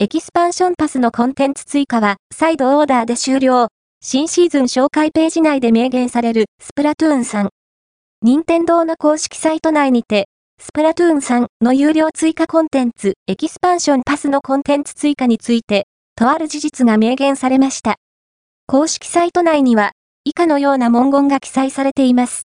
エキスパンションパスのコンテンツ追加はサイド・オーダーで終了。新シーズン紹介ページ内で明言されるスプラトゥーン3。任天堂の公式サイト内にて、スプラトゥーン3の有料追加コンテンツ、エキスパンションパスのコンテンツ追加について、とある事実が明言されました。公式サイト内には、以下のような文言が記載されています。